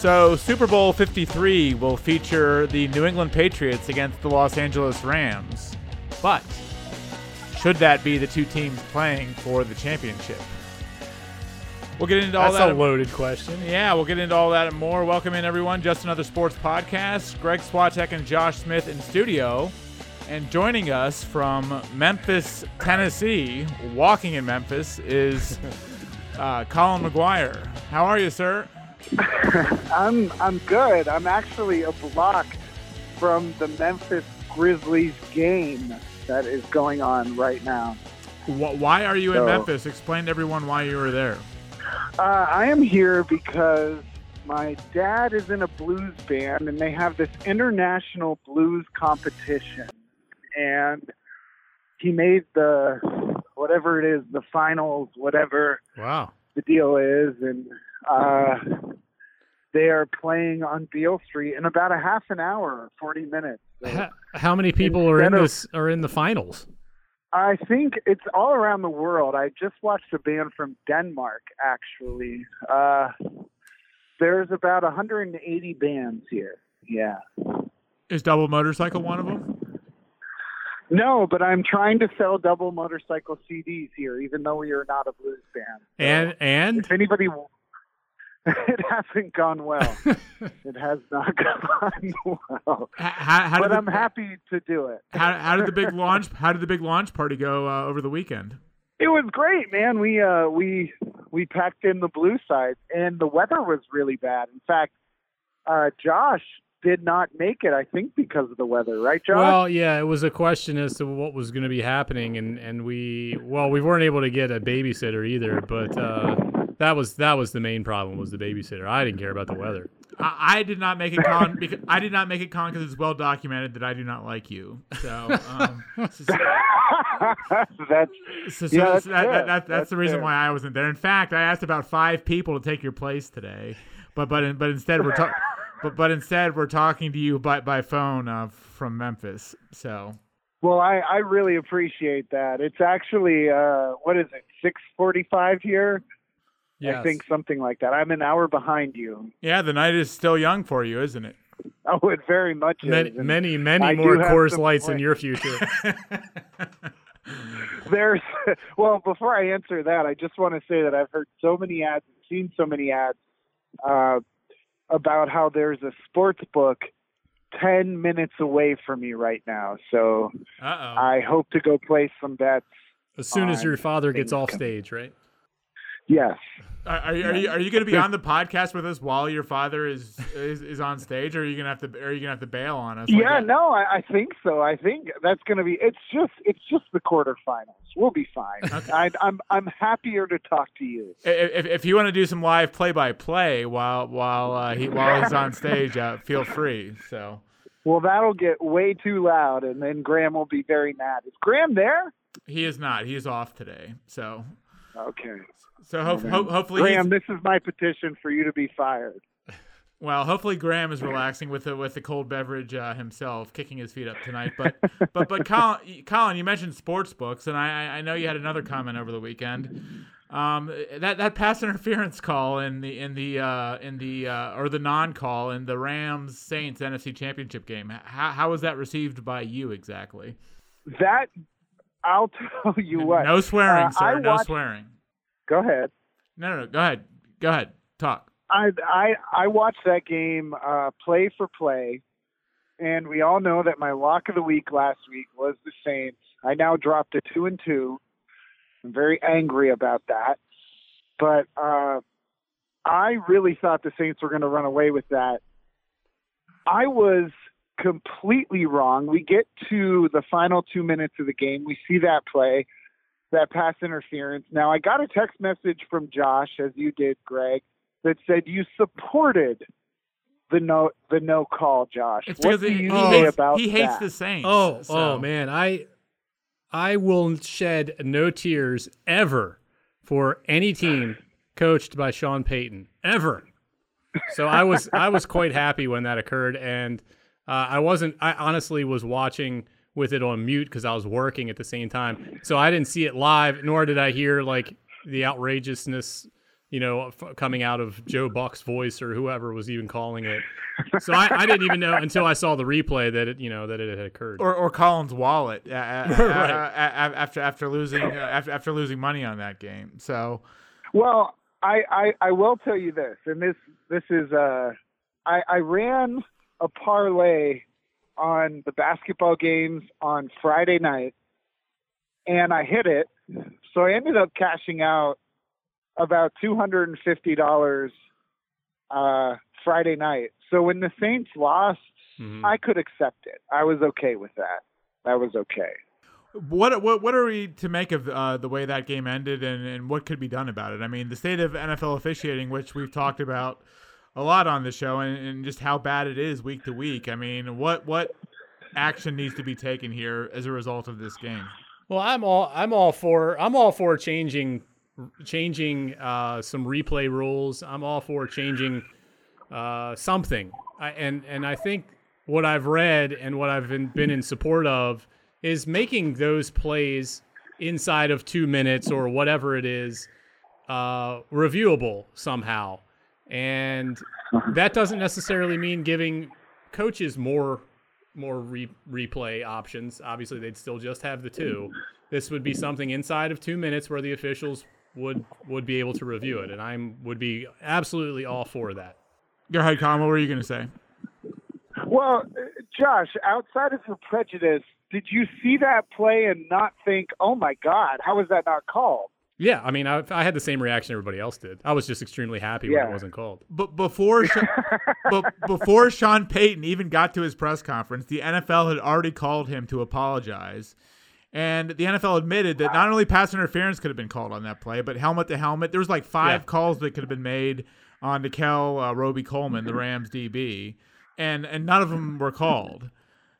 So, Super Bowl 53 will feature the New England Patriots against the Los Angeles Rams. But should that be the two teams playing for the championship? We'll get into all That's that. That's a loaded question. Yeah, we'll get into all that and more. Welcome in, everyone. Just another sports podcast. Greg Swatek and Josh Smith in studio. And joining us from Memphis, Tennessee, walking in Memphis, is uh, Colin McGuire. How are you, sir? I'm I'm good. I'm actually a block from the Memphis Grizzlies game that is going on right now. Why are you in Memphis? Explain to everyone why you were there. Uh, I am here because my dad is in a blues band and they have this international blues competition. And he made the, whatever it is, the finals, whatever Wow. the deal is. And uh, they are playing on Beale Street in about a half an hour, 40 minutes. So How, how many people are in of- this are in the finals? I think it's all around the world. I just watched a band from Denmark, actually. Uh, there's about 180 bands here. Yeah. Is Double Motorcycle one of them? No, but I'm trying to sell double motorcycle CDs here, even though we are not a blues band. So And and if anybody, it hasn't gone well. it has not gone well. How, how, But did I'm happy to do it. how, how did the big launch? How did the big launch party go uh, over the weekend? It was great, man. We uh we we packed in the blue side and the weather was really bad. In fact, uh Josh did not make it, I think because of the weather, right, Josh? well, yeah, it was a question as to what was going to be happening, and and we well we weren't able to get a babysitter either, but uh, that was that was the main problem was the babysitter. I didn't care about the weather. I, I did not make it con because I did not make it con because it's well documented that I do not like you. So, um, so, so- that's so- so Yeah, that's that, that, that- that's, That's the reason fair. why I wasn't there. In fact, I asked about five people to take your place today, but but but instead we're talking. But, but instead, we're talking to you by, by phone uh, from Memphis. So well, I, I really appreciate that. It's actually uh what is it, six forty five here? I think something like that. I'm an hour behind you. yeah, the night is still young for you, isn't it? Oh, it very much many is. And many, many I more Coors some Lights in your future. There's well, before I answer that, I just want to say that I've heard so many ads, seen so many ads uh, about how there's a sports book ten minutes away from me right now. So Uh oh. I hope to go play some bets. As soon as your father gets off stage, right? Yes. Are, are you are you, are you going to be on the podcast with us while your father is is, is on stage, or are you going to have to are you going to have to bail on us? Yeah, that? no, I, I think so. I think that's going to be. It's just, it's just the quarterfinals. We'll be fine. I, I'm, I'm happier to talk to you. If, if, if you want to do some live play by play while while uh, he while he's on stage, uh, feel free. So Well, that'll get way too loud, and then Graham will be very mad. Is Graham there? he is not. He is off today. So Okay. so ho- ho- hopefully Graham, this is my petition for you to be fired. Well, hopefully Graham is relaxing with the with the cold beverage uh, himself, kicking his feet up tonight. But but but Colin, Colin, you mentioned sports books, and I I know you had another comment over the weekend. Um, that that pass interference call in the in the uh, in the uh, or the non call in the Rams Saints NFC Championship game. How how was that received by you exactly? That I'll tell you what. No swearing, Uh, sir. I no watched- swearing. Go ahead. No, no, no. Go ahead. Go ahead. Talk. I I I watched that game uh, play for play, and we all know that my lock of the week last week was the Saints. I now dropped to two and two. I'm very angry about that, but uh, I really thought the Saints were going to run away with that. I was completely wrong. We get to the final two minutes of the game. We see that play, that pass interference. Now, I got a text message from Josh, as you did, Greg, that said you supported the no the no call, Josh. It's what do he, you he say hates, about he hates that? the Saints. Oh, oh so- oh man, I I will shed no tears ever for any team coached by Sean Payton ever. So I was I was quite happy when that occurred, and uh, I wasn't. I honestly was watching with it on mute because I was working at the same time, so I didn't see it live, nor did I hear like the outrageousness you know, f- coming out of Joe Buck's voice or whoever was even calling it. So I, I didn't even know until I saw the replay that it, you know, that it had occurred. Or, or Colin's wallet uh, uh, Right. uh, uh, after after losing uh, after after losing money on that game. So Well, I, I I will tell you this, and this this is uh, I I ran a parlay on the basketball games on Friday night, and I hit it. So I ended up cashing out about two hundred and fifty dollars uh, Friday night. So when the Saints lost, Mhm. I could accept it. I was okay with that. That was okay. what what what are we to make of uh, the way that game ended, and, and what could be done about it? I mean, the state of NFL officiating, which we've talked about a lot on the show, and, and just how bad it is week to week. I mean, what what action needs to be taken here as a result of this game? Well, I'm all I'm all for I'm all for changing changing uh, some replay rules. I'm all for changing uh, something. I, and and I think what I've read and what I've been, been in support of is making those plays inside of two minutes or whatever it is uh, reviewable somehow. And that doesn't necessarily mean giving coaches more more re- replay options. Obviously, they'd still just have the two. This would be something inside of two minutes where the officials would would be able to review it, and I would be absolutely all for that. Go ahead, Colin. What were you going to say? Well, uh, Josh, outside of your prejudice, did you see that play and not think, "Oh my God, how was that not called"? Yeah, I mean, I, I had the same reaction everybody else did. I was just extremely happy when it wasn't called. But before Sha- but before Sean Payton even got to his press conference, the NFL had already called him to apologize. And the NFL admitted that not only pass interference could have been called on that play, but helmet to helmet. There was like five Yeah. calls that could have been made on Nickell uh, Robey Coleman, the Rams DB, and and none of them were called.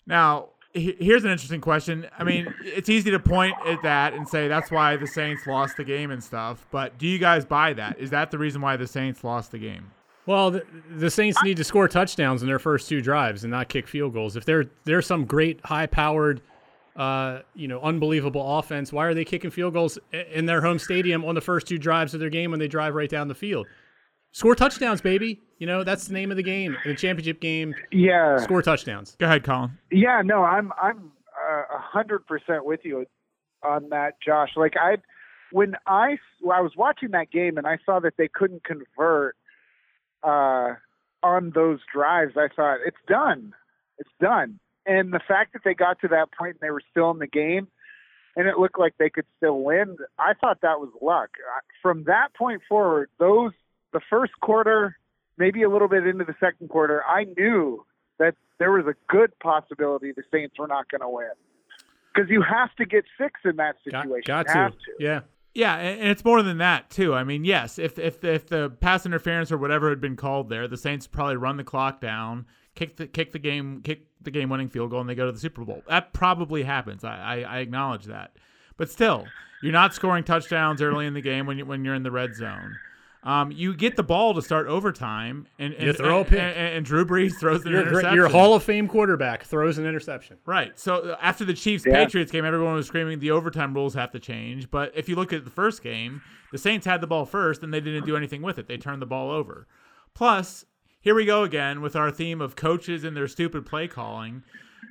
Now, he- here's an interesting question. I mean, it's easy to point at that and say that's why the Saints lost the game and stuff. But do you guys buy that? Is that the reason why the Saints lost the game? Well, the, the Saints need to score touchdowns in their first two drives and not kick field goals. If they're they're some great high-powered, uh, you know, unbelievable offense, why are they kicking field goals in their home stadium on the first two drives of their game when they drive right down the field? Score touchdowns, baby. You know that's the name of the game. In the championship game, Yeah, score touchdowns. Go ahead, Colin. yeah. No, I'm I'm uh, a hundred percent with you on that, Josh. Like I, when I when I was watching that game and I saw that they couldn't convert uh, on those drives, I thought it's done. It's done. And the fact that they got to that point and they were still in the game, and it looked like they could still win, I thought that was luck. From that point forward, those the first quarter, maybe a little bit into the second quarter, I knew that there was a good possibility the Saints were not going to win because you have to get six in that situation. got you to. have to. Yeah. Yeah, and and it's more than that too. I mean, yes, if if if the pass interference or whatever had been called there, the Saints probably run the clock down, kick the kick the game kick the game winning field goal, and they go to the Super Bowl. That probably happens. I, I, I acknowledge that, but still, you're not scoring touchdowns early in the game when you when you're in the red zone. Um, you get the ball to start overtime, and and, You throw a and, pick. and, and Drew Brees throws an Your, interception. your Hall of Fame quarterback throws an interception. Right. So uh, after the Chiefs Yeah. Patriots game, everyone was screaming the overtime rules have to change. But if you look at the first game, the Saints had the ball first and they didn't do anything with it. They turned the ball over. Plus, here we go again with our theme of coaches and their stupid play calling.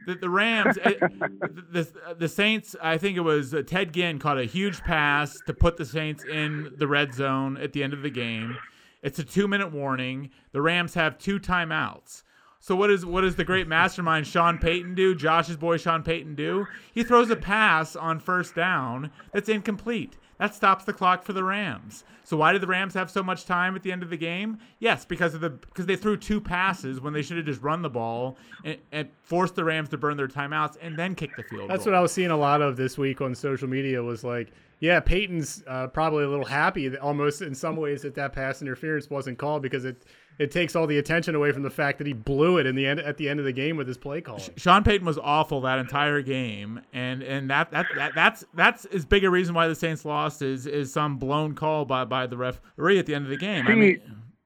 The, the Rams, it, the, the the Saints. I think it was uh, Ted Ginn caught a huge pass to put the Saints in the red zone at the end of the game. It's a two minute warning. The Rams have two timeouts. So what is what does the great mastermind Sean Payton do? Josh's boy Sean Payton do? He throws a pass on first down that's incomplete. That stops the clock for the Rams. So why did the Rams have so much time at the end of the game? Yes, because of the because they threw two passes when they should have just run the ball and, and forced the Rams to burn their timeouts and then kick the field That's goal. what I was seeing a lot of this week on social media was like, yeah, Payton's uh, probably a little happy that almost in some ways that that pass interference wasn't called because it it takes all the attention away from the fact that he blew it in the end at the end of the game with his play call. Sean Payton was awful that entire game, and and that, that, that that's that's as big a reason why the Saints lost is is some blown call by by the referee at the end of the game. I See, mean,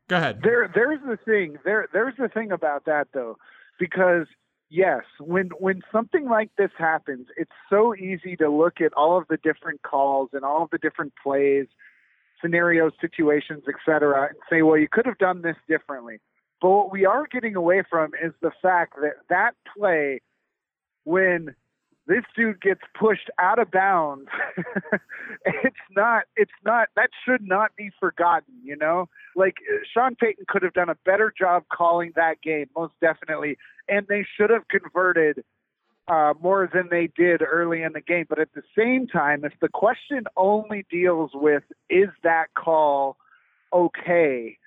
go ahead. There, there's the thing. There, there's the thing about that though, because yes, when when something like this happens, it's so easy to look at all of the different calls and all of the different plays scenario situations, etc., and say, well, you could have done this differently. But what we are getting away from is the fact that that play, when this dude gets pushed out of bounds, it's not, it's not, that should not be forgotten, you know? Like, Sean Payton could have done a better job calling that game, most definitely. And they should have converted uh, more than they did early in the game. But at the same time, if the question only deals with is that call okay,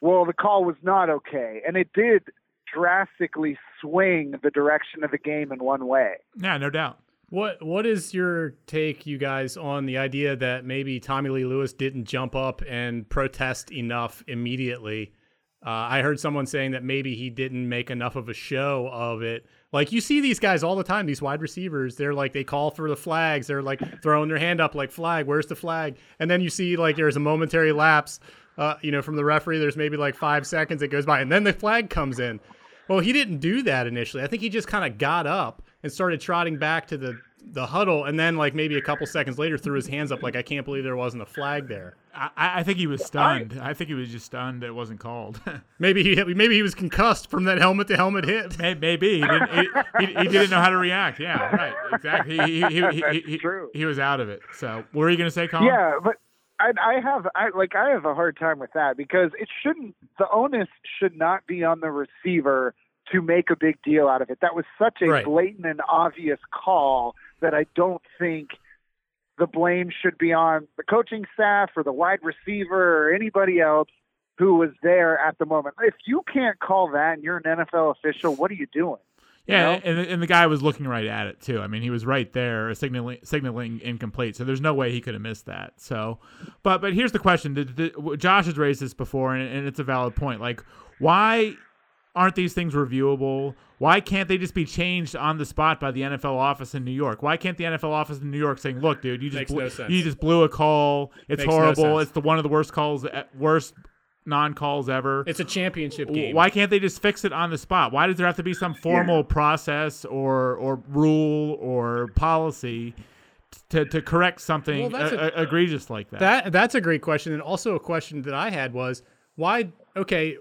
well, the call was not okay, and it did drastically swing the direction of the game in one way. Yeah, no doubt. What What is your take, you guys, on the idea that maybe Tommy Lee Lewis didn't jump up and protest enough immediately? Uh, I heard someone saying that maybe he didn't make enough of a show of it. Like you see these guys all the time, these wide receivers. They're like they call for the flags. They're like throwing their hand up, like flag. Where's the flag? And then you see like there's a momentary lapse, uh, you know, from the referee. There's maybe like five seconds that goes by, and then the flag comes in. Well, he didn't do that initially. I think he just kind of got up and started trotting back to the the huddle, and then like maybe a couple seconds later threw his hands up like I can't believe there wasn't a flag there. I, I think he was stunned. I, I think he was just stunned that it wasn't called. maybe he maybe he was concussed from that helmet to helmet hit. Maybe he didn't, he, he, he, didn't know how to react. Yeah, right, exactly. He he, he, he, true. he was out of it. So what were you going to say, Colin? Yeah, but I, I have I like I have a hard time with that because it shouldn't the onus should not be on the receiver to make a big deal out of it. That was such a Right. blatant and obvious call that I don't think the blame should be on the coaching staff or the wide receiver or anybody else who was there at the moment. If you can't call that and you're an NFL official, what are you doing? You Yeah, know? and, and the guy was looking right at it too. I mean, he was right there, signaling signaling incomplete. So there's no way he could have missed that. So, but but here's the question: Did- did- Josh has raised this before, and, and it's a valid point. Like, why aren't these things reviewable? Why can't they just be changed on the spot by the NFL office in New York? Why can't the NFL office in New York saying, "Look, dude, you just blew, no you just blew a call. It's Makes horrible. sense. it's the one of the worst calls, worst non-calls ever." It's a championship game. Why can't they just fix it on the spot? Why does there have to be some formal process or or rule or policy to, to correct something Well, a- e- egregious like that? That that's a great question, and also a question that I had was why? Okay,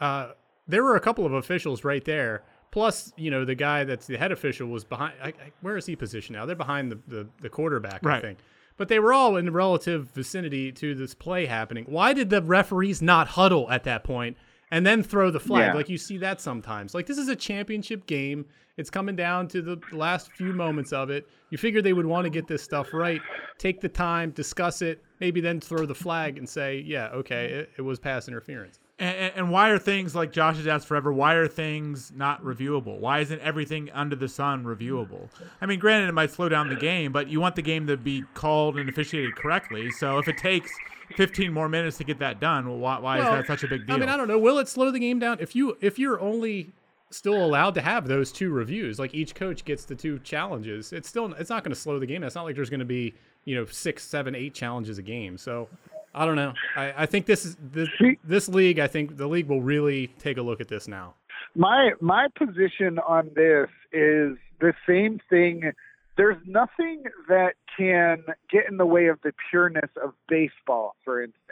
uh, there were a couple of officials right there. Plus, you know, the guy that's the head official was behind. I, I, where is he positioned now? They're behind the the, the quarterback, I think. But they were all in relative vicinity to this play happening. Why did the referees not huddle at that point and then throw the flag? Yeah. Like you see that sometimes. Like this is a championship game. It's coming down to the last few moments of it. You figure they would want to get this stuff right, take the time, discuss it, maybe then throw the flag and say, yeah, okay, it, it was pass interference. And, and- why are things like Josh has asked forever? Why are things not reviewable? Why isn't everything under the sun reviewable? I mean, granted, it might slow down the game, but you want the game to be called and officiated correctly. So if it takes 15 more minutes to get that done, well, why, why Well, is that such a big deal? I mean, I don't know. Will it slow the game down if you if you're only still allowed to have those two reviews? Like each coach gets the two challenges. It's still it's not going to slow the game. It's not like there's going to be you know six, seven, eight challenges a game. So I don't know. I, I think this is this, this league. I think the league will really take a look at this now. my my position on this is the same thing there's nothing that can get in the way of the pureness of baseball for instance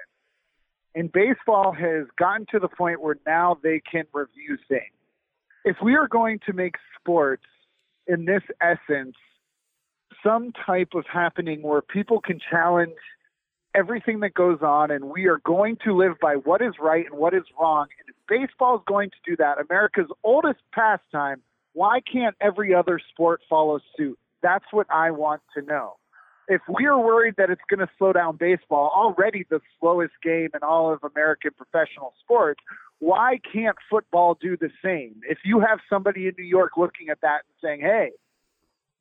and baseball has gotten to the point where now they can review things if we are going to make sports in this essence some type of happening where people can challenge everything that goes on and we are going to live by what is right and what is wrong. And if baseball is going to do that america's oldest pastime why can't every other sport follow suit? That's what i want to know. If we are worried that it's going to slow down baseball already the slowest game in all of american professional sports why can't football do the same? If you have somebody in new york looking at that and saying hey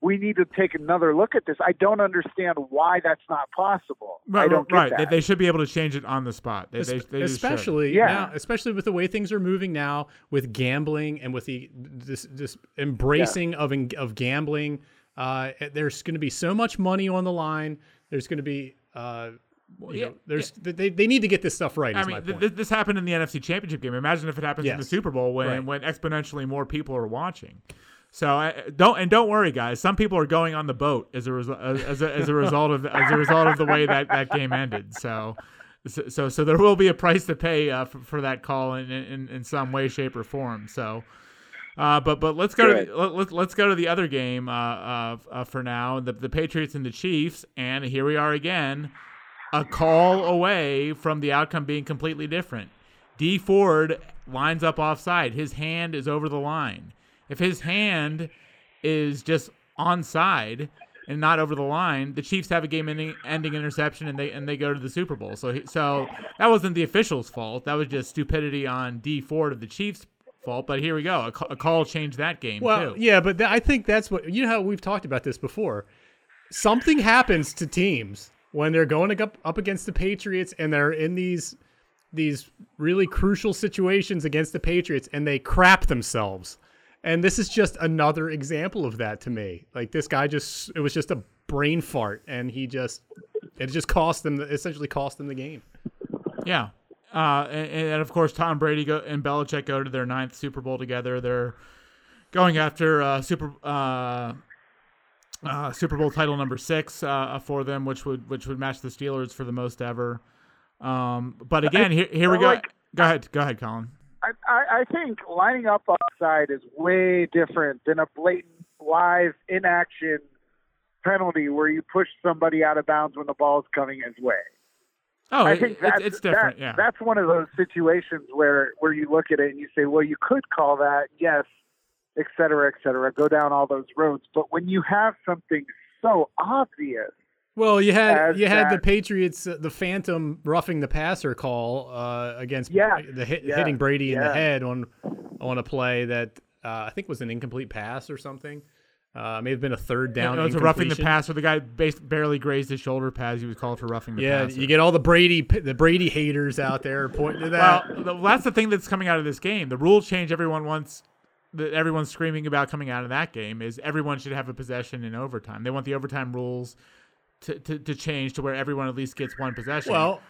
we need to take another look at this. I don't understand why that's not possible. I Right, don't get right. that. They, they should be able to change it on the spot. They, they, Es- they just should. especially Yeah. now, especially with the way things are moving now, with gambling and with the this this embracing of of gambling. Uh, there's going to be so much money on the line. There's going to be uh, you yeah, know, there's they, they need to get this stuff right. I is mean, my th- point. th- this happened in the NFC Championship game. Imagine if it happens in the Super Bowl when Right. when exponentially more people are watching. So uh, don't and don't worry, guys. Some people are going on the boat as a result as a, as a result of as a result of the way that that game ended. So so, so, there will be a price to pay uh, for, for that call in, in, in some way, shape, or form. So, uh, but but let's go to let, let's go to the other game uh, uh, uh, for now. The the Patriots and the Chiefs, and here we are again, a call away from the outcome being completely different. Dee Ford lines up offside. His hand is over the line. If his hand is just onside and not over the line, the Chiefs have a game-ending ending interception and they and they go to the Super Bowl. So he, so that wasn't the official's fault. That was just stupidity on Dee Ford of the Chiefs' fault. But here we go. A, a call changed that game well, too. yeah, but th- I think that's what you know how we've talked about this before. Something happens to teams when they're going up up against the Patriots and they're in these these really crucial situations against the Patriots and they crap themselves. And this is just another example of that to me. Like this guy just it was just a brain fart and he just it just cost them essentially cost them the game. Yeah. Uh, and, and, of course, Tom Brady go, and Belichick go to their ninth Super Bowl together. They're going after uh, Super uh, uh, Super Bowl title number six uh, for them, which would which would match the Steelers for the most ever. Um, but again, here here we go. Go ahead, go ahead, Colin. I, I, think lining up offside is way different than a blatant live inaction penalty where you push somebody out of bounds when the ball is coming his way. Oh, I think that's, it's different. That, yeah, that's one of those situations where where you look at it and you say, well, you could call that, yes, et cetera, et cetera, go down all those roads. But when you have something so obvious well, you had you had that- the Patriots, uh, the phantom roughing the passer call uh, against Yeah, the hit, yeah, hitting Brady in the head on on a play that uh, I think was an incomplete pass or something. Uh, may have been a third down. it was a roughing the incompletion. pass where the guy bas- barely grazed his shoulder pads. He was called for roughing the Yeah, passer. you get all the Brady the Brady haters out there pointing to Well, that. the, that's the thing that's coming out of this game. The rule change everyone wants that everyone's screaming about coming out of that game is everyone should have a possession in overtime. They want the overtime rules to, to, to change to where everyone at least gets one possession. well,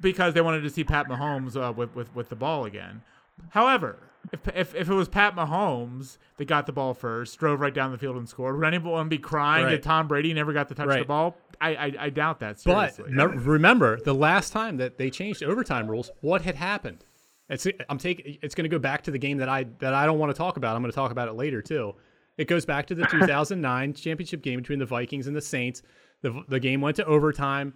because they wanted to see Pat Mahomes uh, with, with with the ball again. However, if, if if it was Pat Mahomes that got the ball first, drove right down the field and scored, would anyone be crying that Tom Brady never got to touch the Right. ball? I, I I doubt that but seriously. me- remember the last time that they changed overtime rules, what had happened? It's I'm taking it's going to go back to the game that I that I don't want to talk about. I'm going to talk about it later too. It goes back to the 2009 championship game between the Vikings and the Saints. The the game went to overtime.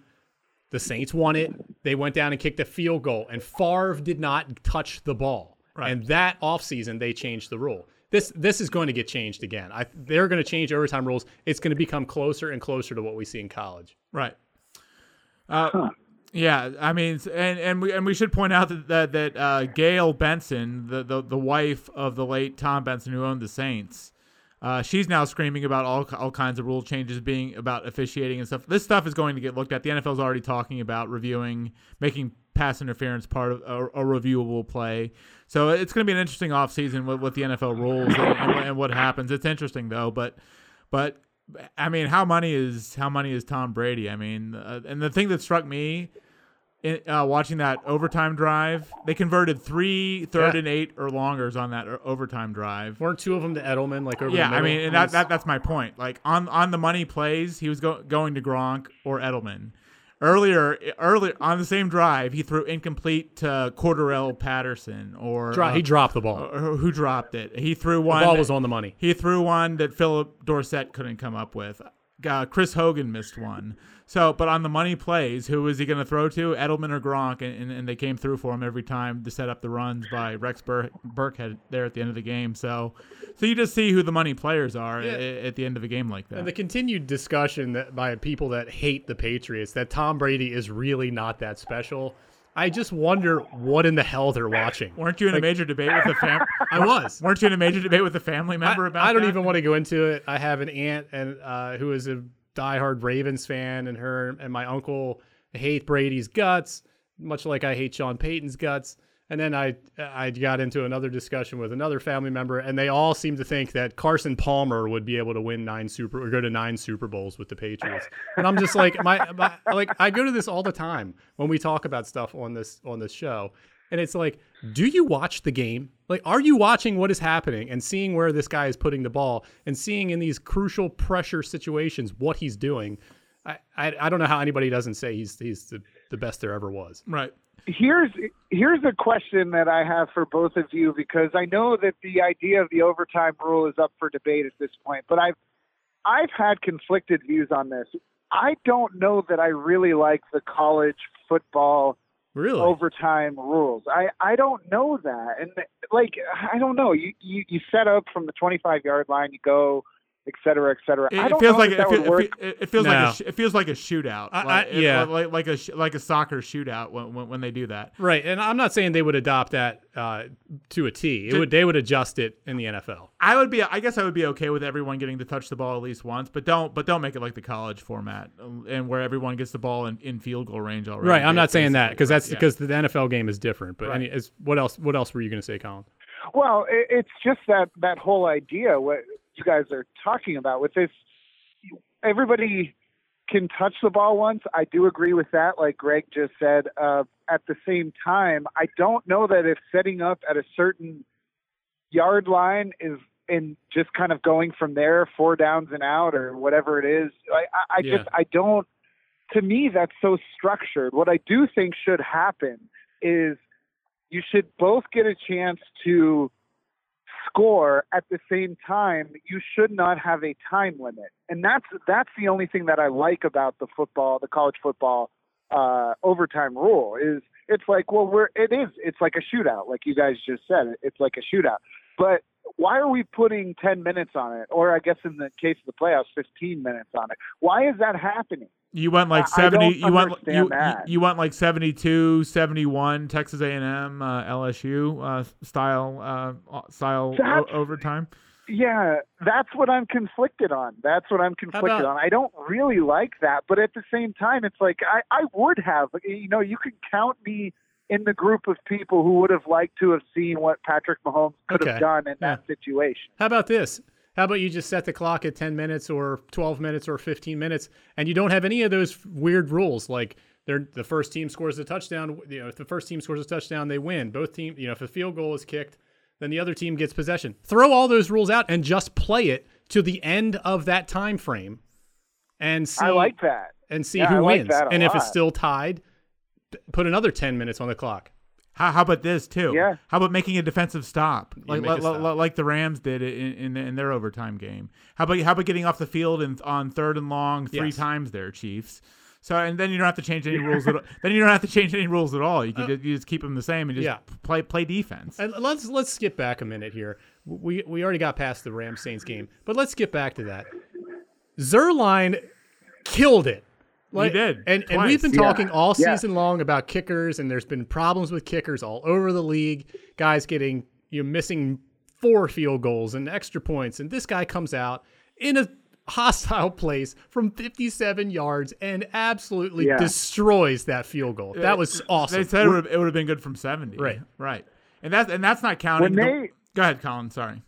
The Saints won it. They went down and kicked a field goal, and Favre did not touch the ball. Right. And that offseason, they changed the rule. This this is going to get changed again. I, they're going to change overtime rules. It's going to become closer and closer to what we see in college. Right. Uh, Yeah, I mean, and and we and we should point out that that, that uh, Gayle Benson, the, the the wife of the late Tom Benson, who owned the Saints, uh, she's now screaming about all all kinds of rule changes being about officiating and stuff. This stuff is going to get looked at. The NFL's already talking about reviewing, making pass interference part of a, a reviewable play. So it's going to be an interesting offseason with, with the NFL rules and, and, what- and what happens. It's interesting though, but but I mean, how money is how money is Tom Brady? I mean, uh, and the thing that struck me in, uh, watching that overtime drive, they converted three third Yeah. and eight or longers on that overtime drive. Weren't two of them to Edelman like over Yeah, the I mean, and that, that that's my point. Like on on the money plays, he was go, going to Gronk or Edelman. Earlier, earlier on the same drive, he threw incomplete to Cordarrelle Patterson or Dro- uh, he dropped the ball. or who dropped it. He threw the one. ball was on the money. He threw one that Phillip Dorsett couldn't come up with. Uh, Chris Hogan missed one. So, but on the money plays, who is he going to throw to? Edelman or Gronk? And, and, and they came through for him every time to set up the runs by Rex Bur- Burkhead there at the end of the game. So, so you just see who the money players are Yeah. a- at the end of a game like that. And the continued discussion that by people that hate the Patriots that Tom Brady is really not that special. I just wonder what in the hell they're watching. weren't you in a major debate with a fam? I was. weren't you in a major debate with a family member I, about? I don't that? even want to go into it. I have an aunt and uh, who is a diehard Ravens fan, and her and my uncle hate Brady's guts, much like I hate Sean Payton's guts. And then I I got into another discussion with another family member, and they all seem to think that Carson Palmer would be able to win nine super or go to nine Super Bowls with the Patriots. And I'm just like my, my like I go to this all the time when we talk about stuff on this on this show. And it's like, do you watch the game? Like, are you watching what is happening and seeing where this guy is putting the ball and seeing in these crucial pressure situations what he's doing? I, I, I don't know how anybody doesn't say he's he's the, the best there ever was. Right. Here's here's a question that I have for both of you because I know that the idea of the overtime rule is up for debate at this point, but I've I've had conflicted views on this. I don't know that I really like the college football Really? overtime rules. I I don't know that, and like I don't know. You you, you set up from the 25 yard line, you go, et cetera, et cetera. It, I don't feels know like that it, that fe- would work. it, it feels No. like a sh- it feels like a shootout. I- I- like, it- yeah. like like a sh- like a soccer shootout when, when when they do that. Right, and I'm not saying they would adopt that uh, to a T. It Ju- would they would adjust it in the NFL. I would be I guess I would be okay with everyone getting to touch the ball at least once, but don't but don't make it like the college format um, and where everyone gets the ball in, in field goal range already. Right, I'm not saying that because Basically, that's right, yeah. because the NFL game is different. But Right. any, is, what else? What else were you going to say, Colin? Well, it, it's just that that whole idea what you guys are talking about with this. Everybody can touch the ball once. I do agree with that, like Greg just said. Uh, at the same time, I don't know that if setting up at a certain yard line is and just kind of going from there, four downs and out, or whatever it is. I, I, I Yeah. just I don't. To me, that's so structured. What I do think should happen is you should both get a chance to score at the same time. You should not have a time limit, and that's that's the only thing that I like about the football, the college football uh, overtime rule is it's like well we're it is it's like a shootout, like you guys just said. It's like a shootout, but why are we putting 10 minutes on it or i guess in the case of the playoffs 15 minutes on it why is that happening You went like I- I don't 70 you went you, you that. you went like 72 71 Texas A&M uh, LSU uh, style uh, style o- overtime. Yeah, that's what I'm conflicted on. That's what I'm conflicted about- on. I don't really like that, but at the same time, it's like I, I would have. You know, you can count me in the group of people who would have liked to have seen what Patrick Mahomes could Okay. have done in that situation. How about this? How about you just set the clock at 10 minutes or 12 minutes or 15 minutes and you don't have any of those weird rules like they're, the first team scores a touchdown, you know, if the first team scores a touchdown, they win. Both team, you know, if a field goal is kicked, then the other team gets possession. Throw all those rules out and just play it to the end of that time frame and see I like that. and see Yeah, who like wins. And if it's still tied, put another 10 minutes on the clock. How, how about this too? Yeah. How about making a defensive stop, like like, stop. like the Rams did in, in in their overtime game? How about how about getting off the field and on third and long three Yes. times there, Chiefs? So and then you don't have to change any rules. At, then you don't have to change any rules at all. You can just, you just keep them the same and just Uh, yeah. play play defense. And let's let's skip back a minute here. We we already got past the Rams Saints game, but let's get back to that. Zuerlein killed it. Did, and and we've been talking Yeah. all Yeah. season long about kickers, and there's been problems with kickers all over the league. Guys getting you know, missing four field goals and extra points, and this guy comes out in a hostile place from 57 yards and absolutely Yeah. destroys that field goal. That uh, was awesome. They said it would, it would have been good from seventy. Right. right. And that's and that's not counting. When the- go ahead, Colin. Sorry.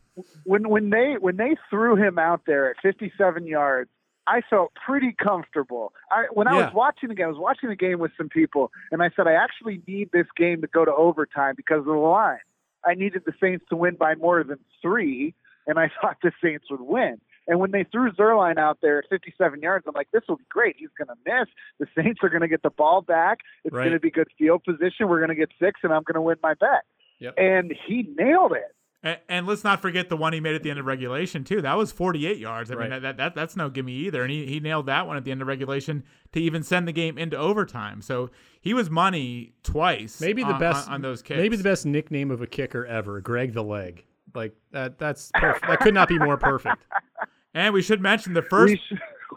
when when they when they threw him out there at 57 yards, I felt pretty comfortable. I when I Yeah. was watching the game, I was watching the game with some people, and I said I actually need this game to go to overtime because of the line. I needed the Saints to win by more than three, and I thought the Saints would win. And when they threw Zuerlein out there at 57 yards, I'm like, this will be great. He's going to miss. The Saints are going to get the ball back. It's Right. going to be good field position. We're going to get six, and I'm going to win my bet. Yep. And he nailed it. And, and let's not forget the one he made at the end of regulation too. That was 48 yards. I Right. mean, that, that that's no gimme either. And he, he nailed that one at the end of regulation to even send the game into overtime. So he was money twice. Maybe the on, best on, on those kicks. Maybe the best nickname of a kicker ever, Greg the Leg. Like that. That's perfect. that could not be more perfect. And we should mention the first.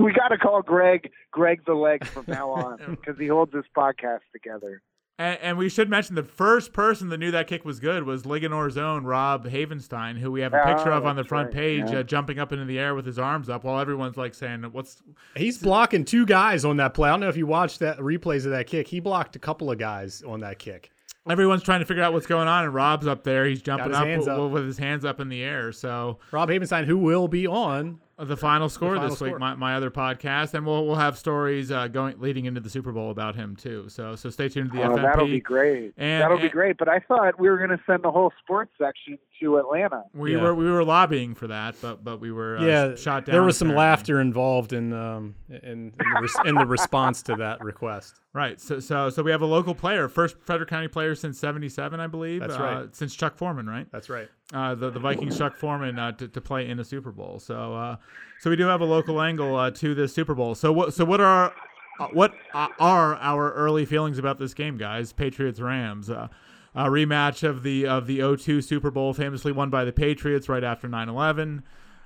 we, we got to call Greg Greg the leg from now on because he holds this podcast together. And, and we should mention the first person that knew that kick was good was Linganore's own Rob Havenstein, who we have a Oh, picture of on the front right, page, yeah. uh, jumping up into the air with his arms up, while everyone's like saying, "What's He's blocking two guys on that play. I don't know if you watched that replays of that kick. He blocked a couple of guys on that kick. everyone's trying to figure out what's going on?" And Rob's up there, he's jumping up, up. with his hands up in the air. So Rob Havenstein, who will be on the final score final this week, my, my other podcast, and we'll we'll have stories uh, going leading into the Super Bowl about him too. So so stay tuned to the Oh, FNP. that'll be great. And- that'll be great. But I thought we were going to send the whole sports section to Atlanta. We Yeah. were we were lobbying for that, but but we were uh, yeah, shot down. there was some apparently. laughter involved in um in, in, the, res- in the response to that request. Right. So so so we have a local player, first Frederick County player since '77, I believe. That's uh, right. Since Chuck Foreman, right? That's right. uh, the the Vikings Chuck Foreman uh, to, to play in the Super Bowl. So uh, so we do have a local angle uh, to this Super Bowl. So what so what are uh, what uh, are our early feelings about this game, guys? Patriots Rams. Uh, a rematch of the of the 02 Super Bowl, famously won by the Patriots right after 9/11.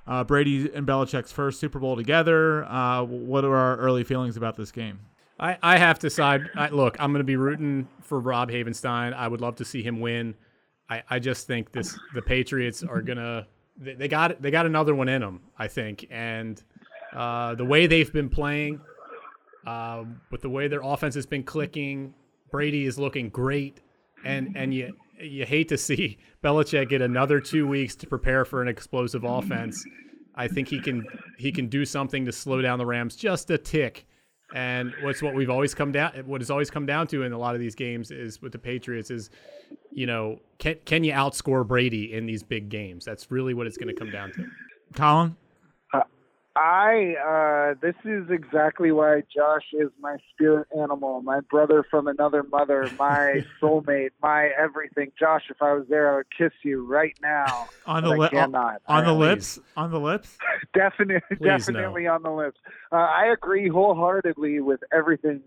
Uh, Brady and Belichick's first Super Bowl together. Uh, what are our early feelings about this game? I, I have to side. I, look, I'm going to be rooting for Rob Havenstein. I would love to see him win. I, I just think this the Patriots are gonna they, they got they got another one in them. I think, and uh, the way they've been playing, uh, with the way their offense has been clicking, Brady is looking great, and and you you hate to see Belichick get another two weeks to prepare for an explosive offense. I think he can he can do something to slow down the Rams just a tick. And what's what we've always come down what has always come down to in a lot of these games is with the Patriots is, you know, can can you outscore Brady in these big games? That's really what it's going to come down to. Colin? I uh this is exactly why Josh is my spirit animal, my brother from another mother, my soulmate, my everything. Josh, if I was there, I would kiss you right now. On the I li- cannot. on the lips? On the lips? Definitely, Please, no. definitely on the lips. Uh, I agree wholeheartedly with everything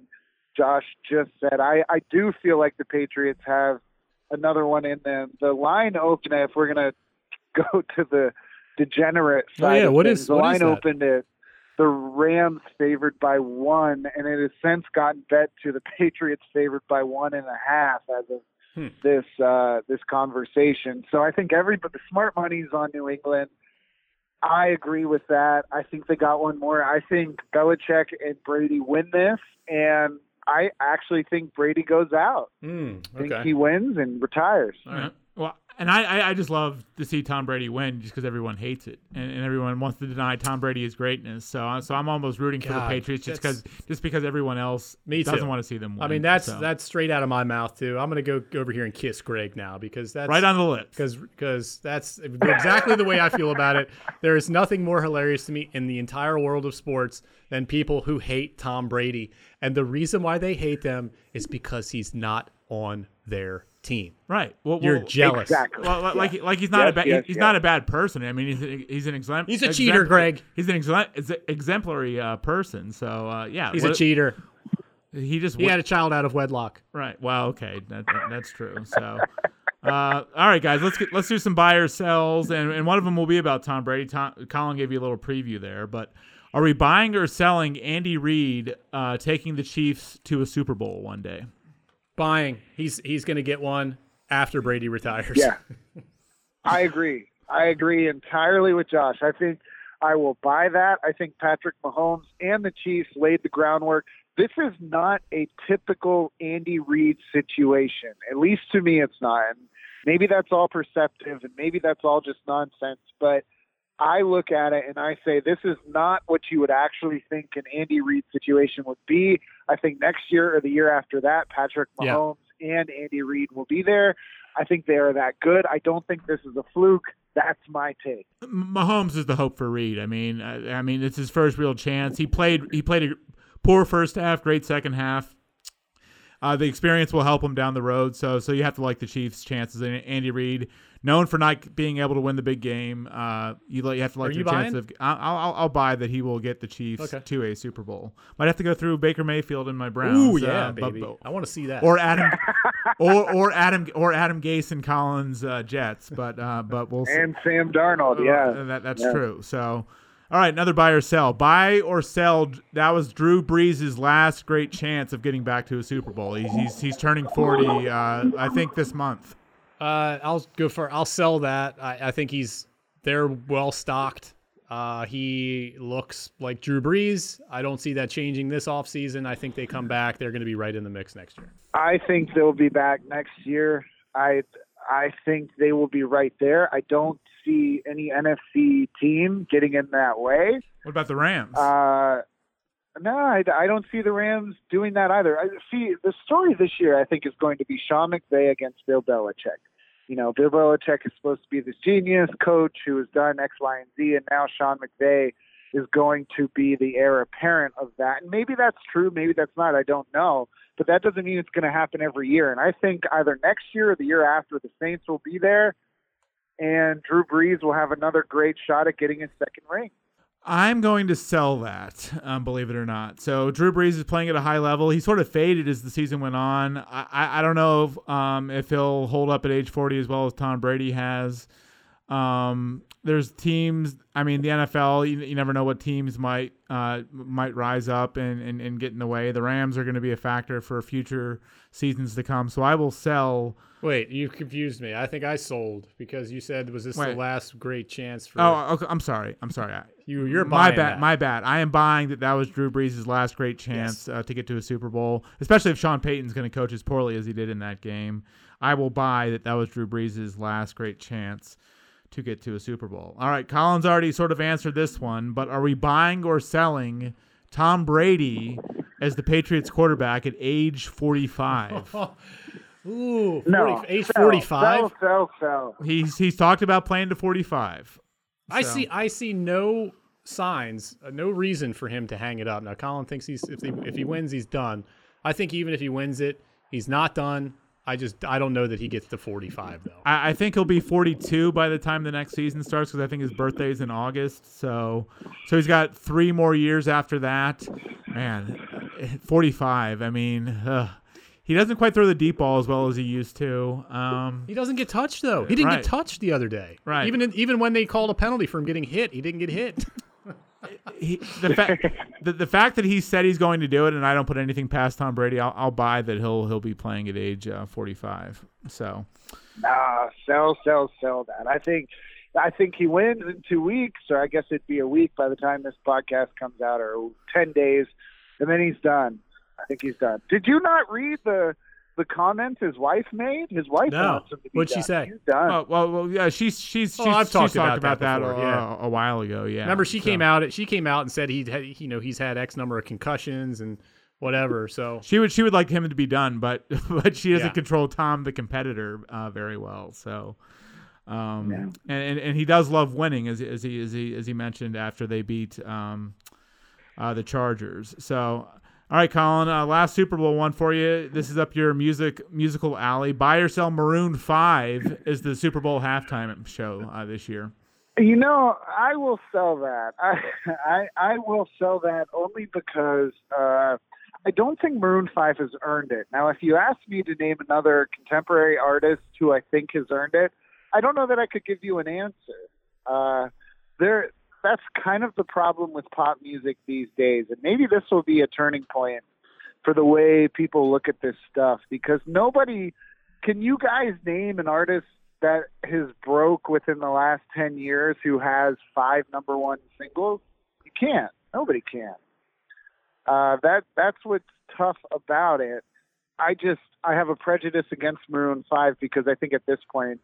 Josh just said. I I do feel like the Patriots have another one in them. The line opener, if we're gonna go to the degenerate Oh, side, yeah, of what things, the what is line that? opened at the Rams favored by one, and it has since gotten bet to the Patriots favored by one and a half as of Hmm. this uh, this conversation. So I think everybody, the smart money's on New England. I agree with that. I think they got one more. I think Belichick and Brady win this, and I actually think Brady goes out. Mm, I think he wins and retires. All right. Well, and I, I, I just love to see Tom Brady win just because everyone hates it and, and everyone wants to deny Tom Brady his greatness. So I- so I'm almost rooting for the Patriots just because just because everyone else Me doesn't too. want to see them win. I mean, that's So, that's straight out of my mouth too. I'm gonna go, go over here and kiss Greg now because that's right on the lips. because because that's exactly the way I feel about it. There is nothing more hilarious to me in the entire world of sports than people who hate Tom Brady, and the reason why they hate them is because he's not on their team. Right. Well, You're well, jealous. Exactly. Well, li- like like he's not a bad yes, he's yes. not a bad person. I mean, he's he's an exempl- He's a cheater, Greg. He's an exempl- ex- exemplary uh, person. So uh, yeah, He's what- a cheater. He just He had a child out of wedlock. Right. Well, okay, that, that- that's true. So, uh, all right, guys, let's get let's do some buy or sells, and, and one of them will be about Tom Brady. Tom, Colin gave you a little preview there, but are we buying or selling Andy Reid uh, taking the Chiefs to a Super Bowl one day? Buying. He's he's gonna get one after Brady retires. Yeah. I agree. I agree entirely with Josh. I think I will buy that. I think Patrick Mahomes and the Chiefs laid the groundwork. This is not a typical Andy Reid situation. At least to me, it's not. And maybe that's all perceptive and maybe that's all just nonsense. But I look at it and I say, this is not what you would actually think an Andy Reid situation would be. I think next year or the year after that, Patrick Yeah. Mahomes and Andy Reid will be there. I think they are that good. I don't think this is a fluke. That's my take. Mahomes is the hope for Reid. I mean, I, I mean, it's his first real chance. He played he played a poor first half, great second half. Uh, the experience will help him down the road. So, so you have to like the Chiefs' chances. And Andy Reid, known for not being able to win the big game, uh, you, li- you have to like Are the chance of. I'll, I'll, I'll buy that he will get the Chiefs Okay. to a Super Bowl. Might have to go through Baker Mayfield and my Browns. Ooh yeah, uh, baby. but- I want to see that. or Adam, or or Adam, or Adam Gase and Colin's uh, Jets. But uh, but we'll see. And Sam Darnold, Uh, yeah. that, that's Yeah. true. So, all right, another buy or sell. Buy or sell. That was Drew Brees' last great chance of getting back to a Super Bowl. He's he's, he's turning forty. Uh, I think this month. Uh, I'll go for. I'll sell that. I, I think he's they're well stocked. Uh, he looks like Drew Brees. I don't see that changing this offseason. I think they come back. They're going to be right in the mix next year. I think they'll be back next year. I I think they will be right there. I don't see any NFC team getting in that way. What about the Rams? Uh, no, I, I don't see the Rams doing that either. I see the story this year. I think is going to be Sean McVay against Bill Belichick. You know, Bill Belichick is supposed to be this genius coach who has done X, Y, and Z, and now Sean McVay is going to be the heir apparent of that. And maybe that's true, maybe that's not. I don't know, but that doesn't mean it's going to happen every year. And I think either next year or the year after, the Saints will be there, and Drew Brees will have another great shot at getting his second ring. I'm going to sell that, um, believe it or not. So Drew Brees is playing at a high level. He sort of faded as the season went on. I, I, I don't know if, um, if he'll hold up at age 40 as well as Tom Brady has. Um, there's teams. I mean, the NFL. You, you never know what teams might uh, might rise up and, and, and get in the way. The Rams are going to be a factor for future seasons to come. So I will sell. Wait, you confused me. I think I sold because you said was this Wait. the last great chance for Oh, okay, I'm sorry. I'm sorry. I- you? You're my bad. that. My bad. I am buying that that was Drew Brees' last great chance uh, to get to a Super Bowl, especially if Sean Payton's going to coach as poorly as he did in that game. I will buy that that was Drew Brees' last great chance to get to a Super Bowl. All right, Colin's already sort of answered this one, but are we buying or selling Tom Brady as the Patriots quarterback at age 45? Ooh, 40, No, age sell, 45. Sell, sell, sell. he's he's talked about playing to 45. I So- see. I see no signs, uh, no reason for him to hang it up. Now, Colin thinks he's if he, if he wins, he's done. I think even if he wins it, he's not done. I just I don't know that he gets to 45 though. I, I think he'll be 42 by the time the next season starts because I think his birthday is in August. So, so he's got three more years after that. Man, 45. I mean, ugh. He doesn't quite throw the deep ball as well as he used to. Um, He doesn't get touched though. He didn't Right. get touched the other day. Right. Even in, even when they called a penalty for him getting hit, he didn't get hit. he, the, fa- the the fact that he said he's going to do it, and I don't put anything past Tom Brady, I'll, I'll buy that he'll he'll be playing at age uh, 45. So, Nah, sell, sell, sell that. I think, I think he wins in two weeks, or I guess it'd be a week by the time this podcast comes out, or ten days, and then he's done. I think he's done. Did you not read the the comments his wife made? His wife No. wants him to be What'd she done. say? He's done. oh, well, well, yeah, she's she's she's, Oh, I've she's talked talked about that that, before, a, yeah. a while ago. Yeah, Remember, she So- came out. She came out and said he'd had, you know he's had X number of concussions and whatever. So She would she would like him to be done, but but she doesn't Yeah. control Tom the competitor uh, very well. So, um, Yeah. and, and and he does love winning, as as he as he as he mentioned after they beat um, uh, the Chargers. So, all right, Colin, uh, last Super Bowl one for you. This is up your music musical alley. Buy or sell Maroon Five is the Super Bowl halftime show uh, this year. You know, I will sell that. I I, I will sell that only because uh, I don't think Maroon Five has earned it. Now, if you ask me to name another contemporary artist who I think has earned it, I don't know that I could give you an answer. Uh, there, that's kind of the problem with pop music these days, and maybe this will be a turning point for the way people look at this stuff because nobody can you guys name an artist that has broke within the last 10 years who has five number one singles? You can't. Nobody can. Uh that that's what's tough about it. I just i have a prejudice against maroon 5 because i think at this point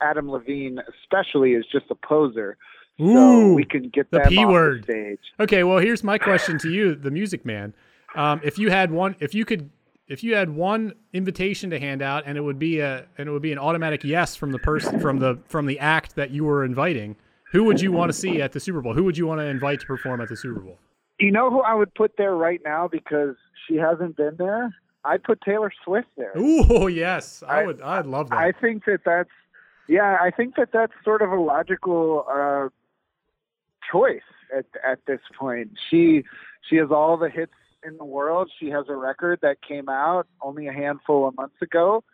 adam levine especially is just a poser so we can get the P word. the stage Okay, well, here's my question to you, the music man. Um, if you had one, if you could, if you had one invitation to hand out, and it would be a, and it would be an automatic yes from the person, from the, from the act that you were inviting, who would you want to see at the Super Bowl? Who would you want to invite to perform at the Super Bowl? you know who i would put there right now because she hasn't been there i'd put taylor swift there Ooh, yes, I, I- would, I'd love that. I think that that's yeah, I think that that's sort of a logical uh, choice at at this point. She she has all the hits in the world. She has a record that came out only a handful of months ago.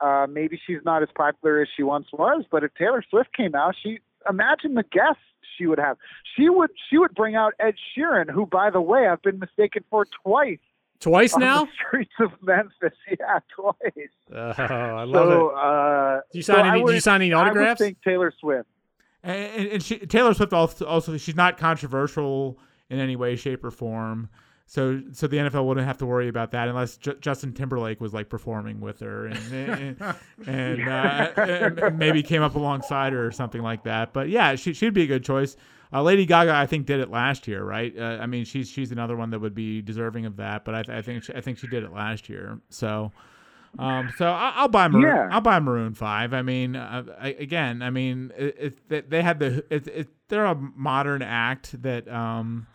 Uh, maybe she's not as popular as she once was, but if Taylor Swift came out, she imagine the guests she would have. She would she would bring out Ed Sheeran, who by the way I've been mistaken for twice Twice on now? the streets of Memphis. Yeah, twice. Oh, I love so, it. uh, Did you sign I any? Would- you sign any autographs? I would think Taylor Swift. And, and she, Taylor Swift also, also she's not controversial in any way, shape, or form. so so the NFL wouldn't have to worry about that unless J- Justin Timberlake was like performing with her and and, and, uh, and maybe came up alongside her or something like that. But yeah, she she'd be a good choice. Uh, Lady Gaga, I think, did it last year, right? Uh, I mean, she's she's another one that would be deserving of that. But I, I think she, I think she did it last year. So, um, so I, will buy Maroon. Yeah. I'll buy Maroon Five. I mean, uh, I, again, I mean, it, it, they had the it, it, they're a modern act that um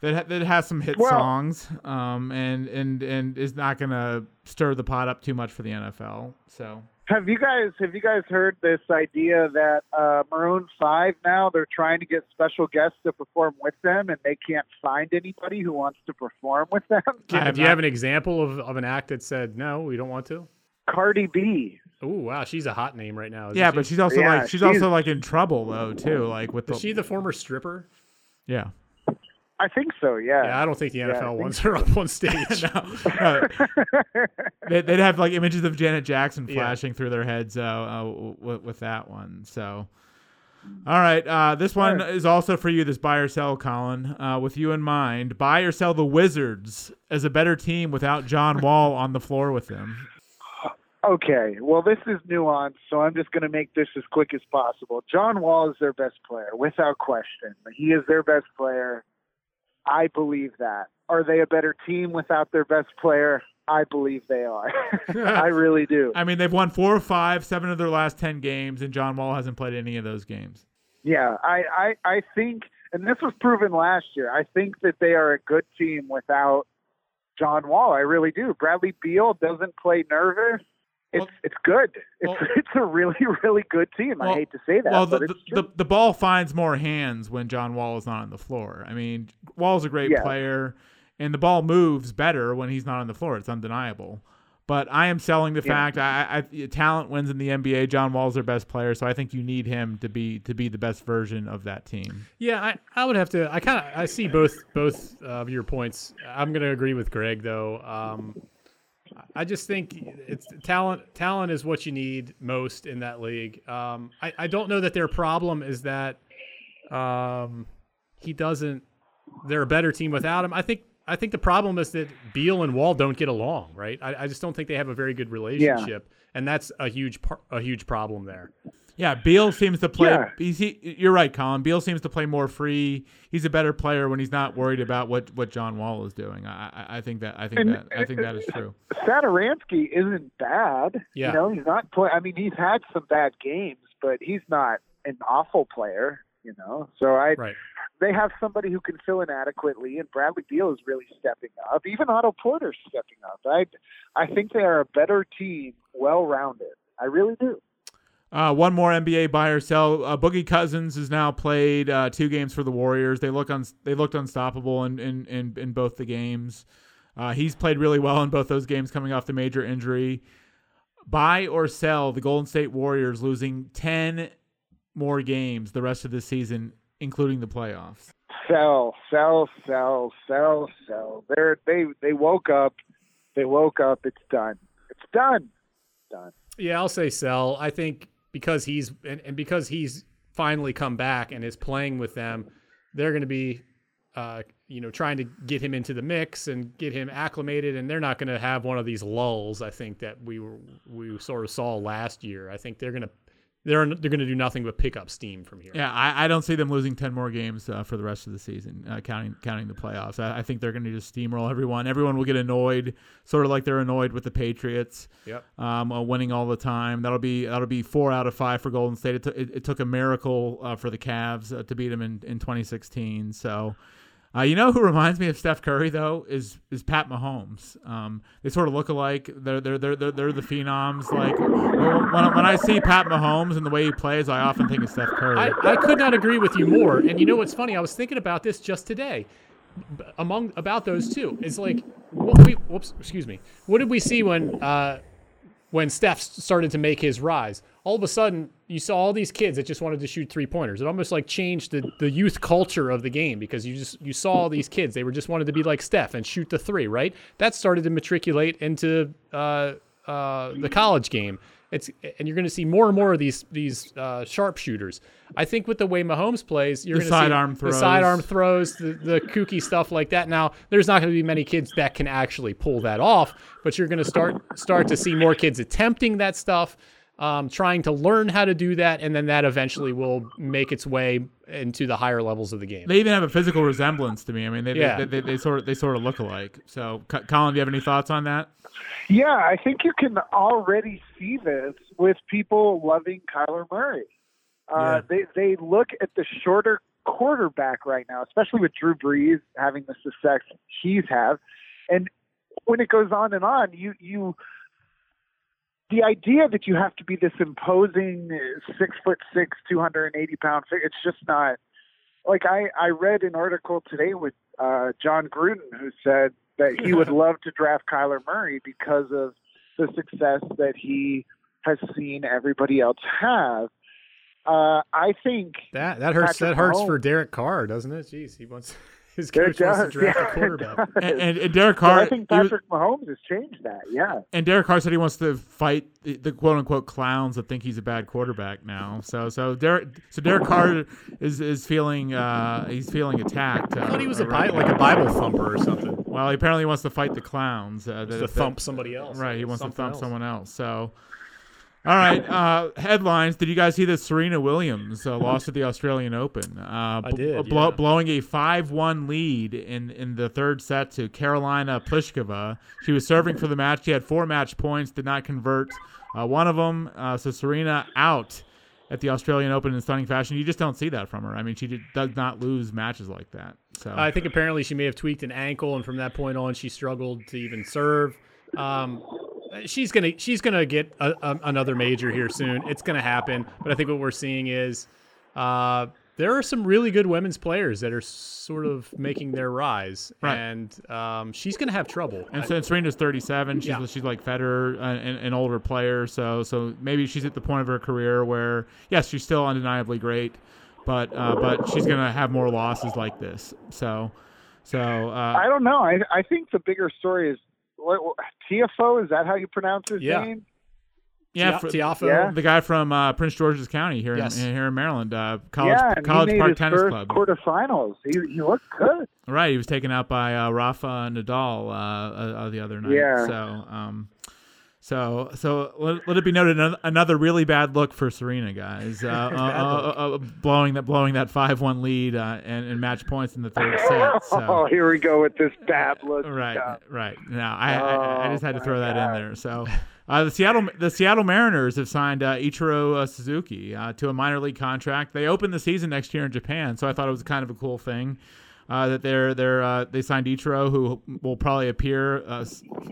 that ha- that has some hit Well- songs um and and and is not gonna stir the pot up too much for the NFL. So Have you guys have you guys heard this idea that uh, Maroon Five now they're trying to get special guests to perform with them, and they can't find anybody who wants to perform with them? I have do you have an example of, of an act that said no, we don't want to? Cardi B. Oh wow, she's a hot name right now. Yeah, she? but she's also Yeah, like she's, she's- also like in trouble though too, like with the is she the former stripper? yeah. I think so. Yeah. Yeah, I don't think the NFL think wants her up on stage. No, they, would have like images of Janet Jackson Yeah. flashing through their heads uh, uh, with, with that one. So, all right, uh, this one Sure. is also for you. This buy or sell, Colin, uh, with you in mind. Buy or sell the Wizards as a better team without John Wall on the floor with them. Okay, well, this is nuanced, so I'm just going to make this as quick as possible. John Wall is their best player, without question. He is their best player. I believe that. Are they a better team without their best player? I believe they are. I really do. I mean, they've won four or five, seven of their last ten games, and John Wall hasn't played any of those games. Yeah, I, I, I think, and this was proven last year. I think that they are a good team without John Wall. I really do. Bradley Beal doesn't play nervous. It's Well- it's good. It's well- it's a really really good team. Well- I hate to say that, well, the, but it's the, true. the, the ball finds more hands when John Wall is not on the floor. I mean, Wall's a great Yeah. player, and the ball moves better when he's not on the floor. It's undeniable. But I am selling the Yeah. fact I, I talent wins in the NBA. John Wall's their best player, so I think you need him to be to be the best version of that team. Yeah, I, I would have to. I kind of I see both both of your points. I'm going to agree with Greg though. Um, I just think it's talent. Talent is what you need most in that league. Um, I, I don't know that their problem is that um, he doesn't. They're a better team without him. I think. I think the problem is that Beal and Wall don't get along. Right. I, I just don't think they have a very good relationship, and that's a huge a huge problem there. Yeah, Beal seems to play. Yeah. He, you're right, Colin. Beal seems to play more free. He's a better player when he's not worried about what, what John Wall is doing. I, I, think that I think And- that I think that is true. Satoransky isn't bad. Yeah. You know, he's not play. I mean, he's had some bad games, but he's not an awful player. You know, so I Right. they have somebody who can fill in adequately, and Bradley Beal is really stepping up. Even Otto Porter's stepping up. I I think they are a better team, well rounded. I really do. Uh, one more NBA buy or sell. Uh, Boogie Cousins has now played uh, two games for the Warriors. They look un- they looked unstoppable in in, in, in both the games. Uh, he's played really well in both those games, coming off the major injury. Buy or sell the Golden State Warriors losing ten more games the rest of the season, including the playoffs. Sell, sell, sell, sell, sell. They're they they woke up. They woke up. It's done. It's done. Done. Yeah, I'll say sell. I think because he's and, and because he's finally come back and is playing with them, they're going to be, uh, you know, trying to get him into the mix and get him acclimated, and they're not going to have one of these lulls. I think that we were we sort of saw last year. I think they're going to they're they're going to do nothing but pick up steam from here. Yeah, I, I don't see them losing ten more games uh, for the rest of the season, uh, counting counting the playoffs. I, I think they're going to just steamroll everyone. Everyone will get annoyed, sort of like they're annoyed with the Patriots, Yep. um, uh, winning all the time. That'll be that'll be four out of five for Golden State. It, took it, it took a miracle uh, for the Cavs uh, to beat them in, in 2016. So. Uh, you know who reminds me of Steph Curry though is is Pat Mahomes. Um, they sort of look alike. They're they're they're they're, they're the phenoms. Like when, when I see Pat Mahomes and the way he plays, I often think of Steph Curry. I, I could not agree with you more. And you know what's funny? I was thinking about this just today. Among about those two, it's like what we whoops, excuse me. What did we see when uh, when Steph started to make his rise? All of a sudden, you saw all these kids that just wanted to shoot three pointers. It almost like changed the, the youth culture of the game because you just you saw all these kids. They were just wanted to be like Steph and shoot the three. Right? That started to matriculate into uh, uh, the college game. It's and you're going to see more and more of these these uh, sharpshooters. I think with the way Mahomes plays, you're The going to see sidearm the throws. sidearm throws, the, the kooky stuff like that. Now, there's not going to be many kids that can actually pull that off, but you're going to start start to see more kids attempting that stuff, um, trying to learn how to do that, and then that eventually will make its way into the higher levels of the game. They even have a physical resemblance to me. I mean, they Yeah. they, they, they sort of they sort of look alike. So, Co- Colin, do you have any thoughts on that? Yeah, I think you can already see this with people loving Kyler Murray. Uh, They they look at the shorter quarterback right now, especially with Drew Brees having the success he's had, and when it goes on and on, you you the idea that you have to be this imposing six foot six, two hundred and eighty pound figure, it's just not. Like I I read an article today with uh, Jon Gruden who said that he would love to draft Kyler Murray because of the success that he has seen everybody else have. Uh, I think That that hurts. Patrick that hurts Mahomes. for Derek Carr, doesn't it? Jeez, he wants his It coach wants to does, draft yeah, a quarterback. And, and, and Derek But Carr, I think he was- Patrick Mahomes has changed that. Yeah. and Derek Carr said he wants to fight the, the quote unquote clowns that think he's a bad quarterback now. So so Derek so Derek Carr is is feeling uh, he's feeling attacked. Uh, I thought he was a right Bi- like a Bible thumper or something. Well, he apparently wants to fight the clowns. Uh, that, Just to that- thump somebody else. Right, he wants to thump else. someone else. So, all right. Uh, headlines. Did you guys see that Serena Williams uh, lost at the Australian Open? Uh, I did, blow- yeah. blowing a five-one lead in in the third set to Karolina Pliskova. She was serving for the match. She had four match points. Did not convert uh, one of them. Uh, so Serena out at the Australian Open in stunning fashion. You just don't see that from her. I mean, she did, does not lose matches like that. So I think apparently she may have tweaked an ankle, and from that point on, she struggled to even serve. Um, she's gonna she's gonna get a, a, another major here soon. It's gonna happen. But I think what we're seeing is uh, there are some really good women's players that are sort of making their rise, Right. and um, she's gonna have trouble. And so Serena's 37. She's Yeah. she's like Federer, uh, an, an older player. So so maybe she's at the point of her career where yes, she's still undeniably great, but uh, but she's gonna have more losses like this. So so uh, I don't know. I I think the bigger story is what, what, TFO. Is that how you pronounce his Yeah. name? yeah, Tia- for- Tiafoe. Yeah. the guy from uh, Prince George's County here Yes. in here in Maryland, uh, college yeah, college park his tennis first club. quarterfinals. He he looked good. Right, he was taken out by uh, Rafa Nadal uh, uh, uh, the other night. Yeah. So, um, so, so let, let it be noted another, really bad look for Serena, guys. Uh, uh, uh, uh, uh, blowing that blowing that five one lead uh, and, and match points in the third set. oh, here we go with this bad look. Right, stuff. right. No, I, I, I just had to Oh, throw that in there. So, uh, the Seattle the Seattle Mariners have signed uh, Ichiro uh, Suzuki uh, to a minor league contract. They open the season next year in Japan, so I thought it was kind of a cool thing. Uh, that they're they're uh, they signed Ichiro, who will probably appear uh,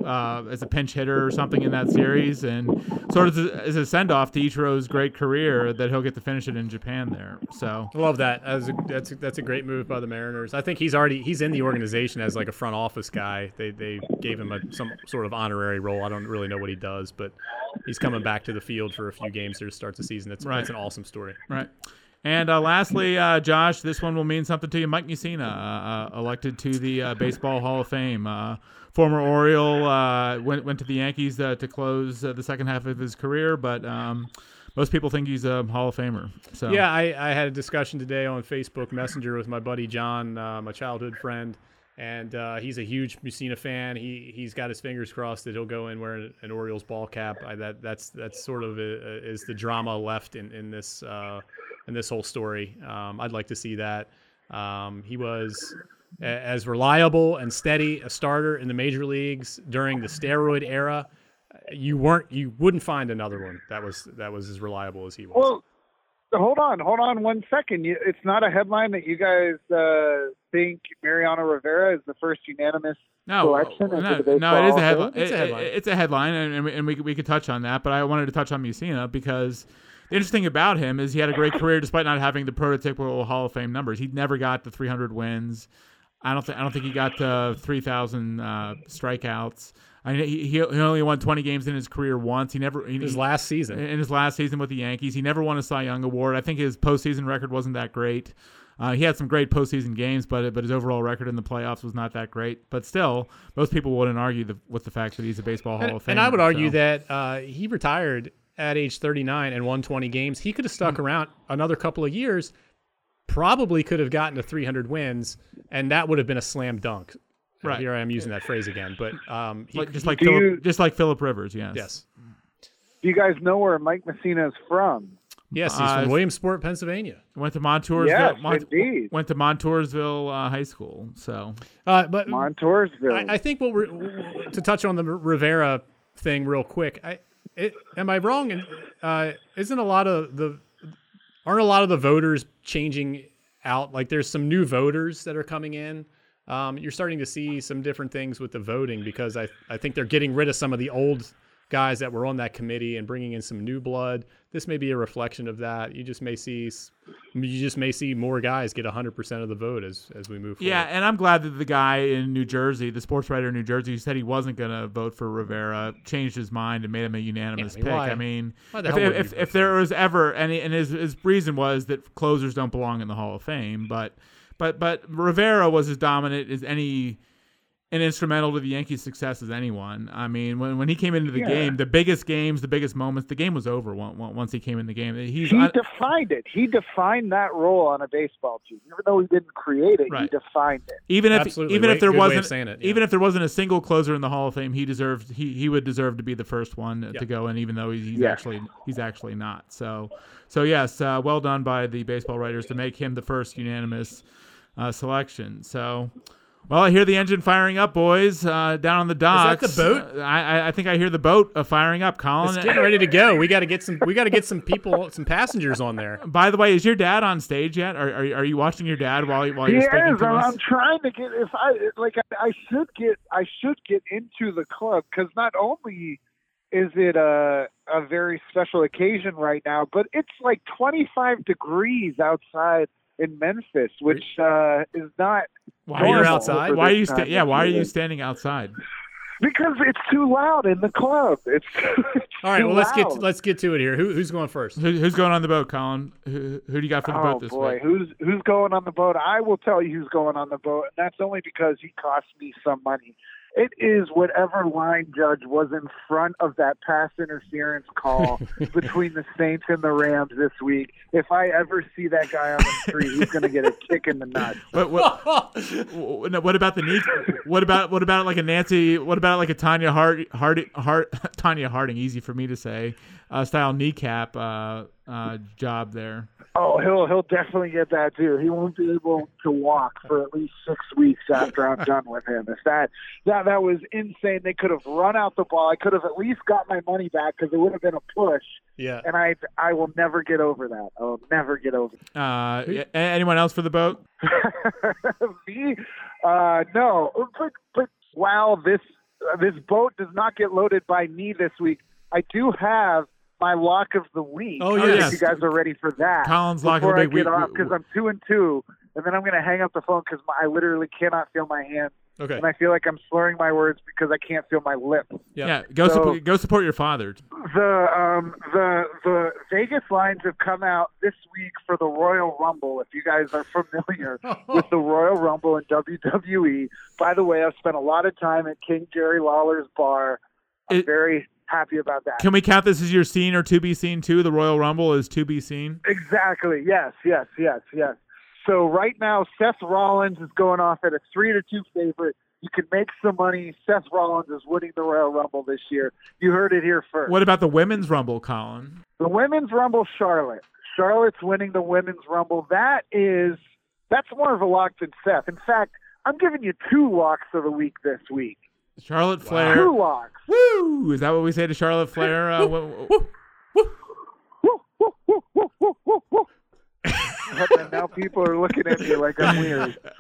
uh, as a pinch hitter or something in that series, and sort of as a send off to Ichiro's great career that he'll get to finish it in Japan there. So I love that. That's a, that's a, that's a great move by the Mariners. I think he's already he's in the organization as like a front office guy. They they gave him a, some sort of honorary role. I don't really know what he does, but he's coming back to the field for a few games here to start the season. It's Right. it's an awesome story. Right. And uh, lastly, uh, Josh, this one will mean something to you. Mike Mussina, uh, uh, elected to the uh, Baseball Hall of Fame. Uh, former Oriole, went, went to the Yankees to close the second half of his career, but um, most people think he's a Hall of Famer. So Yeah, I, I had a discussion today on Facebook Messenger with my buddy John, my childhood friend, and he's a huge Mussina fan. He he's got his fingers crossed that he'll go in wearing an Orioles ball cap. I, that that's that's sort of a, is the drama left in in this in this whole story. Um, I'd like to see that. Um, he was a- as reliable and steady a starter in the major leagues during the steroid era. You weren't you wouldn't find another one that was that was as reliable as he was. Well, hold on, hold on one second. You, it's not a headline that you guys uh, think Mariano Rivera is the first unanimous No, selection no, no, it is a headline. It's a headline. it's a headline, and, and, we, and we, could- we could touch on that. But I wanted to touch on Mussina because the interesting thing about him is he had a great career despite not having the prototypical Hall of Fame numbers. He never got the 300 wins. I don't think I don't think he got to 3,000 uh, strikeouts. I mean, he, he only won 20 games in his career once. He never he, his last season. in his last season with the Yankees. He never won a Cy Young award. I think his postseason record wasn't that great. Uh, he had some great postseason games, but but his overall record in the playoffs was not that great. But still, most people wouldn't argue the, with the fact that he's a baseball Hall And, of Fame. and I would argue so- that uh, he retired at age 39 and won 20 games. He could have stuck around another couple of years, probably could have gotten to 300 wins, and that would have been a slam dunk. Right. Here I am using that phrase again, but um, he, Like, just like Do Philip, you- just like Philip Rivers. Yes. yes, Do you guys know where Mike Mussina is from? yes, he's Uh, from Williamsport, Pennsylvania. Went to Montoursville. Yes, Mont- indeed. Went to Montoursville uh, High School. So Uh, but Montoursville. I, I think what we're to touch on the Rivera thing real quick. I it, am I wrong? And uh, isn't a lot of the aren't a lot of the voters changing out? Like there's some new voters that are coming in. Um, you're starting to see some different things with the voting because I I think they're getting rid of some of the old guys that were on that committee and bringing in some new blood. This may be a reflection of that. You just may see you just may see more guys get 100% of the vote as as we move forward. yeah, and I'm glad that the guy in New Jersey, the sports writer in New Jersey, who said he wasn't going to vote for Rivera, changed his mind and made him a unanimous Yeah, I mean, pick. why- I mean, the if, if, if there was ever any, and his his reason was that closers don't belong in the Hall of Fame, but but but Rivera was as dominant as any and instrumental to the Yankees' success as anyone. I mean, when, when he came into the Yeah. game, the biggest games, the biggest moments, the game was over on- on- once he came in the game. He's he un- defined it. He defined that role on a baseball team. Even though he didn't create it, he defined it. even if Absolutely. even Way- if there good way of wasn't saying it, yeah. even if there wasn't a single closer in the Hall of Fame, he deserved he, he would deserve to be the first one Yeah. to go in, even though he's, he's Yeah. actually he's actually not. So so yes, uh, well done by the baseball writers to make him the first unanimous uh, selection. So. Well, I hear the engine firing up, boys, uh, down on the docks. Is that the boat? Uh, I, I- I think I hear the boat uh, firing up, Colin. It's getting ready to go. We got to get some. We got to get some people, some passengers on there. By the way, is your dad on stage yet? Are, are, are you watching your dad while while He you're speaking is. to I'm, us? I'm trying to get. If I like, I, I should get. I should get into the club because not only is it a a very special occasion right now, but it's like 25 degrees outside in Memphis, which uh, is not Why Are you normal outside? Why are you time sta- yeah? Why are you standing outside? Because it's too loud in the club. It's, it's All right. too Well, let's get loud. let's get to it here. Who, who's going first? Who, who's going on the boat, Colin? Who, who do you got for the Oh boat this boy, week? who's who's going on the boat? I will tell you who's going on the boat, and that's only because he cost me some money. It is whatever line judge was in front of that pass interference call between the Saints and the Rams this week. If I ever see that guy on the street, he's going to get a kick in the nuts. What, what, what about the knee? What about what about like a Nancy? What about like a Tanya Hart Tonya Harding? Easy for me to say. Uh, style kneecap uh, uh, job there. Oh, he'll he'll definitely get that too. He won't be able to walk for at least six weeks after I'm done with him. If that that that was insane, they could have run out the ball. I could have at least got my money back because it would have been a push. Yeah. and I I will never get over that. I will never get over. Uh, anyone else for the boat? Me, uh, no, but but while this uh, this boat does not get loaded by me this week, I do have my lock of the week. Oh, yeah. If yes. you guys are ready for that. Colin's lock of the week. before I week. Get off because I'm two and two, and then I'm going to hang up the phone because I literally cannot feel my hand, Okay. and I feel like I'm slurring my words because I can't feel my lip. Yeah. Yeah, go So- support go support your father. The um the the Vegas lines have come out this week for the Royal Rumble. If you guys are familiar with the Royal Rumble in WWE, by the way, I've spent a lot of time at King Jerry Lawler's bar. I'm It- very happy about that. Can we count this as your scene or to be seen too? The Royal Rumble is to be seen. Exactly. Yes. Yes. Yes. Yes. So right now, Seth Rollins is going off at a three to two favorite. You can make some money. Seth Rollins is winning the Royal Rumble this year. You heard it here first. What about the women's Rumble, Colin? The women's rumble, Charlotte. Charlotte's winning the women's rumble. That is that's more of a lock than Seth. In fact, I'm giving you two locks of the week this week. Charlotte Flair. Two locks. Woo! Is that what we say to Charlotte Flair? Uh, wh- wh- Woo, woo, woo, and now people are looking at me like I'm weird.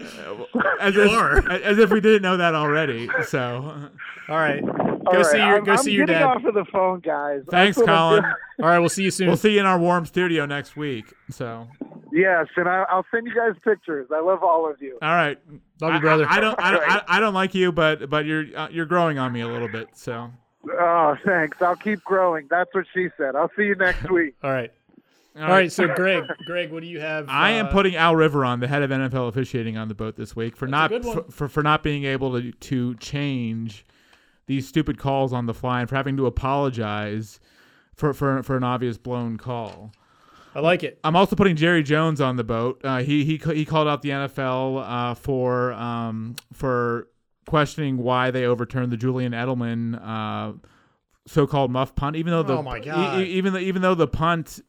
as, You if, are. as if we didn't know that already. So, All right. Go All right, see your I'm, go I'm see your getting dad. off of the phone, guys. thanks, That's what I'm Colin. All right. We'll see you soon. We'll see you in our warm studio next week. So, Yes, and I, I'll send you guys pictures. I love all of you. all right. Love you, brother. I, I don't. I, don't- I, I don't like you, but but you're uh, you're growing on me a little bit. So, Oh, thanks. I'll keep growing. That's what she said. I'll see you next week. All right. All right. So, Greg, Greg, what do you have? I am uh, putting Al Riveron, the head of NFL officiating, on the boat this week for not for, for for not being able to to change these stupid calls on the fly and for having to apologize for for for an obvious blown call. I like it. I'm also putting Jerry Jones on the boat. Uh, he he he called out the NFL uh, for um, for questioning why they overturned the Julian Edelman uh, so-called muff punt, even though the Oh my God. e- even though, even though the punt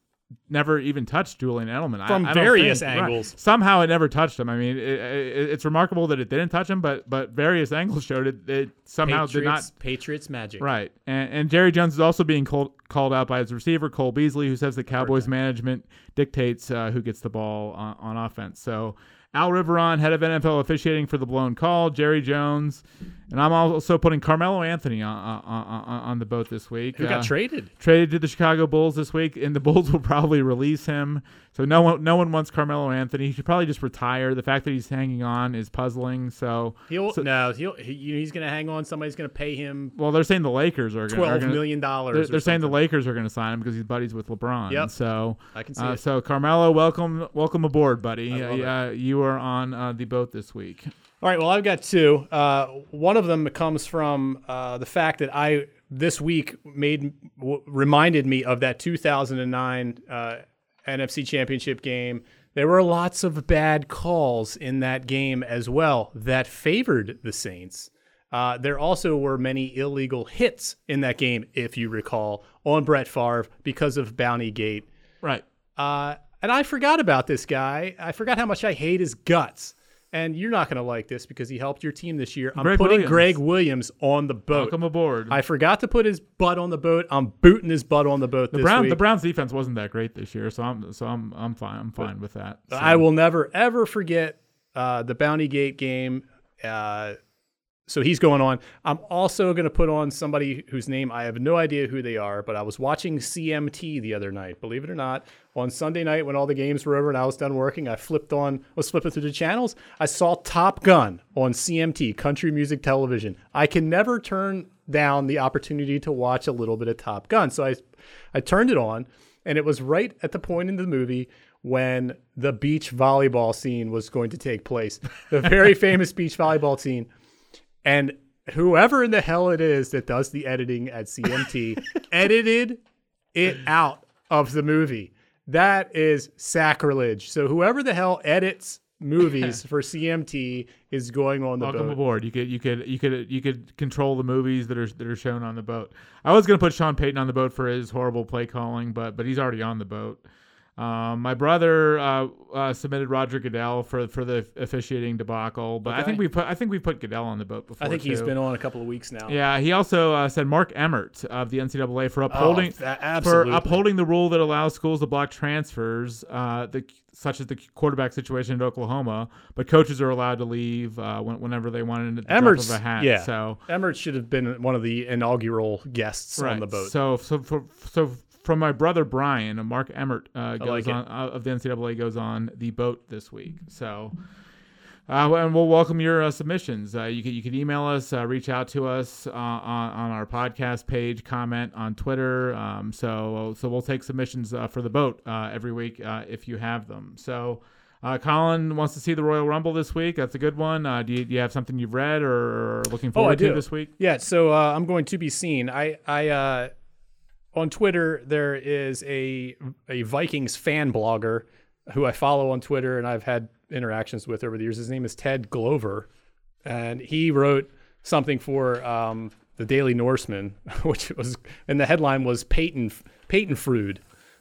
never even touched Julian Edelman From I don't various think- right. angles. Somehow it never touched him. I mean, it, it, it's remarkable that it didn't touch him, but but various angles showed it. It somehow did not Patriots, Patriots magic. Right. And, and Jerry Jones is also being called, called out by his receiver, Cole Beasley, who says the Cowboys management dictates uh, who gets the ball on, on offense. So Al Riveron, head of NFL officiating for the blown call, Jerry Jones, and I'm also putting Carmelo Anthony on, on, on, the boat this week. Who Uh, got traded? traded to the Chicago Bulls this week, and the Bulls will probably release him. So no one, no one wants Carmelo Anthony. He should probably just retire. The fact that he's hanging on is puzzling. So, He'll so- no. He'll he, he's going to hang on. Somebody's going to pay him well, they're saying the Lakers are twelve gonna, million dollars. They're, they're saying the. Lakers are going to sign him because he's buddies with LeBron. Yep. So, I can see uh, it. so Carmelo, welcome, welcome aboard, buddy. Uh, uh, you are on uh, the boat this week. All right. Well, I've got two. Uh, one of them comes from uh, the fact that I this week made w- reminded me of that 2009 uh, NFC Championship game. There were lots of bad calls in that game as well that favored the Saints. Uh, there also were many illegal hits in that game, if you recall, on Brett Favre because of Bounty Gate. Right. Uh, and I forgot about this guy. I forgot how much I hate his guts. And you're not going to like this because he helped your team this year. I'm Greg putting Williams. Gregg Williams on the boat. Welcome aboard. I forgot to put his butt on the boat. I'm booting his butt on the boat the Browns, the Browns defense wasn't that great this year, so I'm, so I'm, I'm fine. I'm fine with that. So- I will never ever forget uh, the Bounty Gate game. Uh, so he's going on. I'm also going to put on somebody whose name I have no idea who they are, but I was watching CMT the other night. Believe it or not, on Sunday night when all the games were over and I was done working, I flipped on, was flipping through the channels. I saw Top Gun on CMT, Country Music Television. I can never turn down the opportunity to watch a little bit of Top Gun, so I, I turned it on, and it was right at the point in the movie when the beach volleyball scene was going to take place. The very famous beach volleyball scene. And whoever in the hell it is that does the editing at CMT edited it out of the movie. That is sacrilege. So whoever the hell edits movies for CMT is going on the Welcome boat. aboard. You could you could you could you could control the movies that are that are shown on the boat. I was gonna put Sean Payton on the boat for his horrible play calling, but but he's already on the boat. Um, my brother uh, uh, submitted Roger Goodell for for the officiating debacle, but I think we put I think we put Goodell on the boat before. I think he's been on a couple of weeks now. Yeah, he also uh, said Mark Emmert of the NCAA for upholding Oh, that- for upholding the rule that allows schools to block transfers, uh, the, such as the quarterback situation in Oklahoma, but coaches are allowed to leave uh, whenever they want in the drop of a hat. yeah. So Emmert should have been one of the inaugural guests on the boat. So so for, so from my brother Brian, Mark Emmert uh, goes like on uh, of the NCAA goes on the boat this week. So. Uh, and we'll welcome your uh, submissions. Uh, you can you can email us, uh, reach out to us uh, on, on our podcast page, comment on Twitter. Um, so so we'll take submissions uh, for the boat uh, every week uh, if you have them. So uh, Colin wants to see the Royal Rumble this week. That's a good one. Uh, do, you, do you have something you've read or, looking Oh, forward to do. this week? Yeah, so uh, I'm going to be seen. I I uh, on Twitter there is a a Vikings fan blogger who I follow on Twitter and I've had interactions with over the years. His name is Ted Glover, and he wrote something for um, the Daily Norseman, which was and the headline was Peyton Peyton Frood,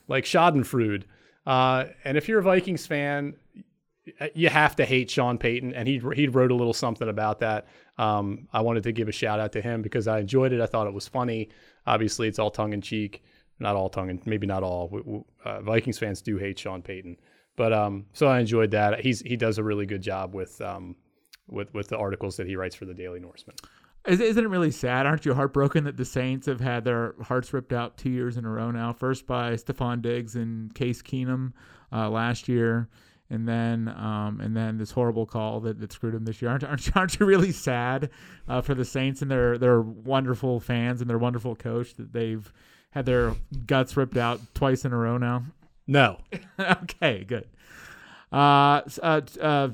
like Schadenfreude. Uh, and if you're a Vikings fan, you have to hate Sean Payton, and he he wrote a little something about that. Um, I wanted to give a shout out to him because I enjoyed it. I thought it was funny. Obviously, it's all tongue in cheek, not all tongue, and maybe not all. Uh, Vikings fans do hate Sean Payton, but um, so I enjoyed that. He's he does a really good job with um, with with the articles that he writes for the Daily Norseman. Is, isn't it really sad? Aren't you heartbroken that the Saints have had their hearts ripped out two years in a row now? First by Stefon Diggs and Case Keenum uh, last year, and then um, and then this horrible call that, that screwed them this year. Aren't, aren't, you- aren't you really sad uh, for the Saints and their their wonderful fans and their wonderful coach that they've had their guts ripped out twice in a row now? No, okay, good. Uh, uh, uh,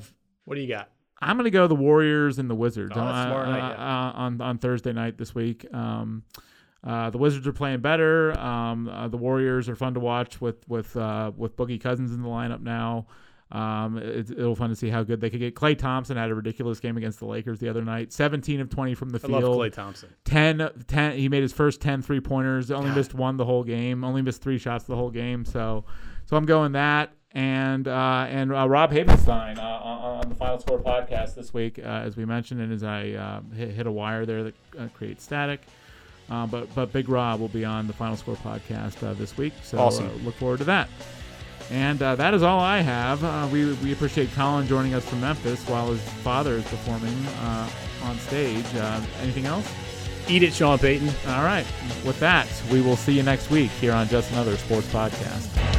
what do you got? I'm gonna go the Warriors and the Wizards Oh, that's uh, tomorrow uh, uh, on on Thursday night this week. Um, Uh, the Wizards are playing better. Um, uh, the Warriors are fun to watch with with uh, with Boogie Cousins in the lineup now. Um, it, it'll fun to see how good they could get. Klay Thompson had a ridiculous game against the Lakers the other night. 17 of 20 from the I field. love Klay Thompson. 10, 10 he made his first 10 three pointers. Only God. missed one the whole game. Only missed three shots the whole game. So, so I'm going that. And uh, and uh, Rob Havenstein uh, on on the Final Score podcast this week, uh, as we mentioned, and as I uh, hit, hit a wire there that uh, creates static. But but Big Rob will be on the Final Score podcast uh, this week, so Awesome. look forward to that. And uh, that is all I have. Uh, we, we appreciate Colin joining us from Memphis while his father is performing uh, on stage. Uh, anything else? Eat it, Sean Payton. All right. With that, we will see you next week here on Just Another Sports Podcast.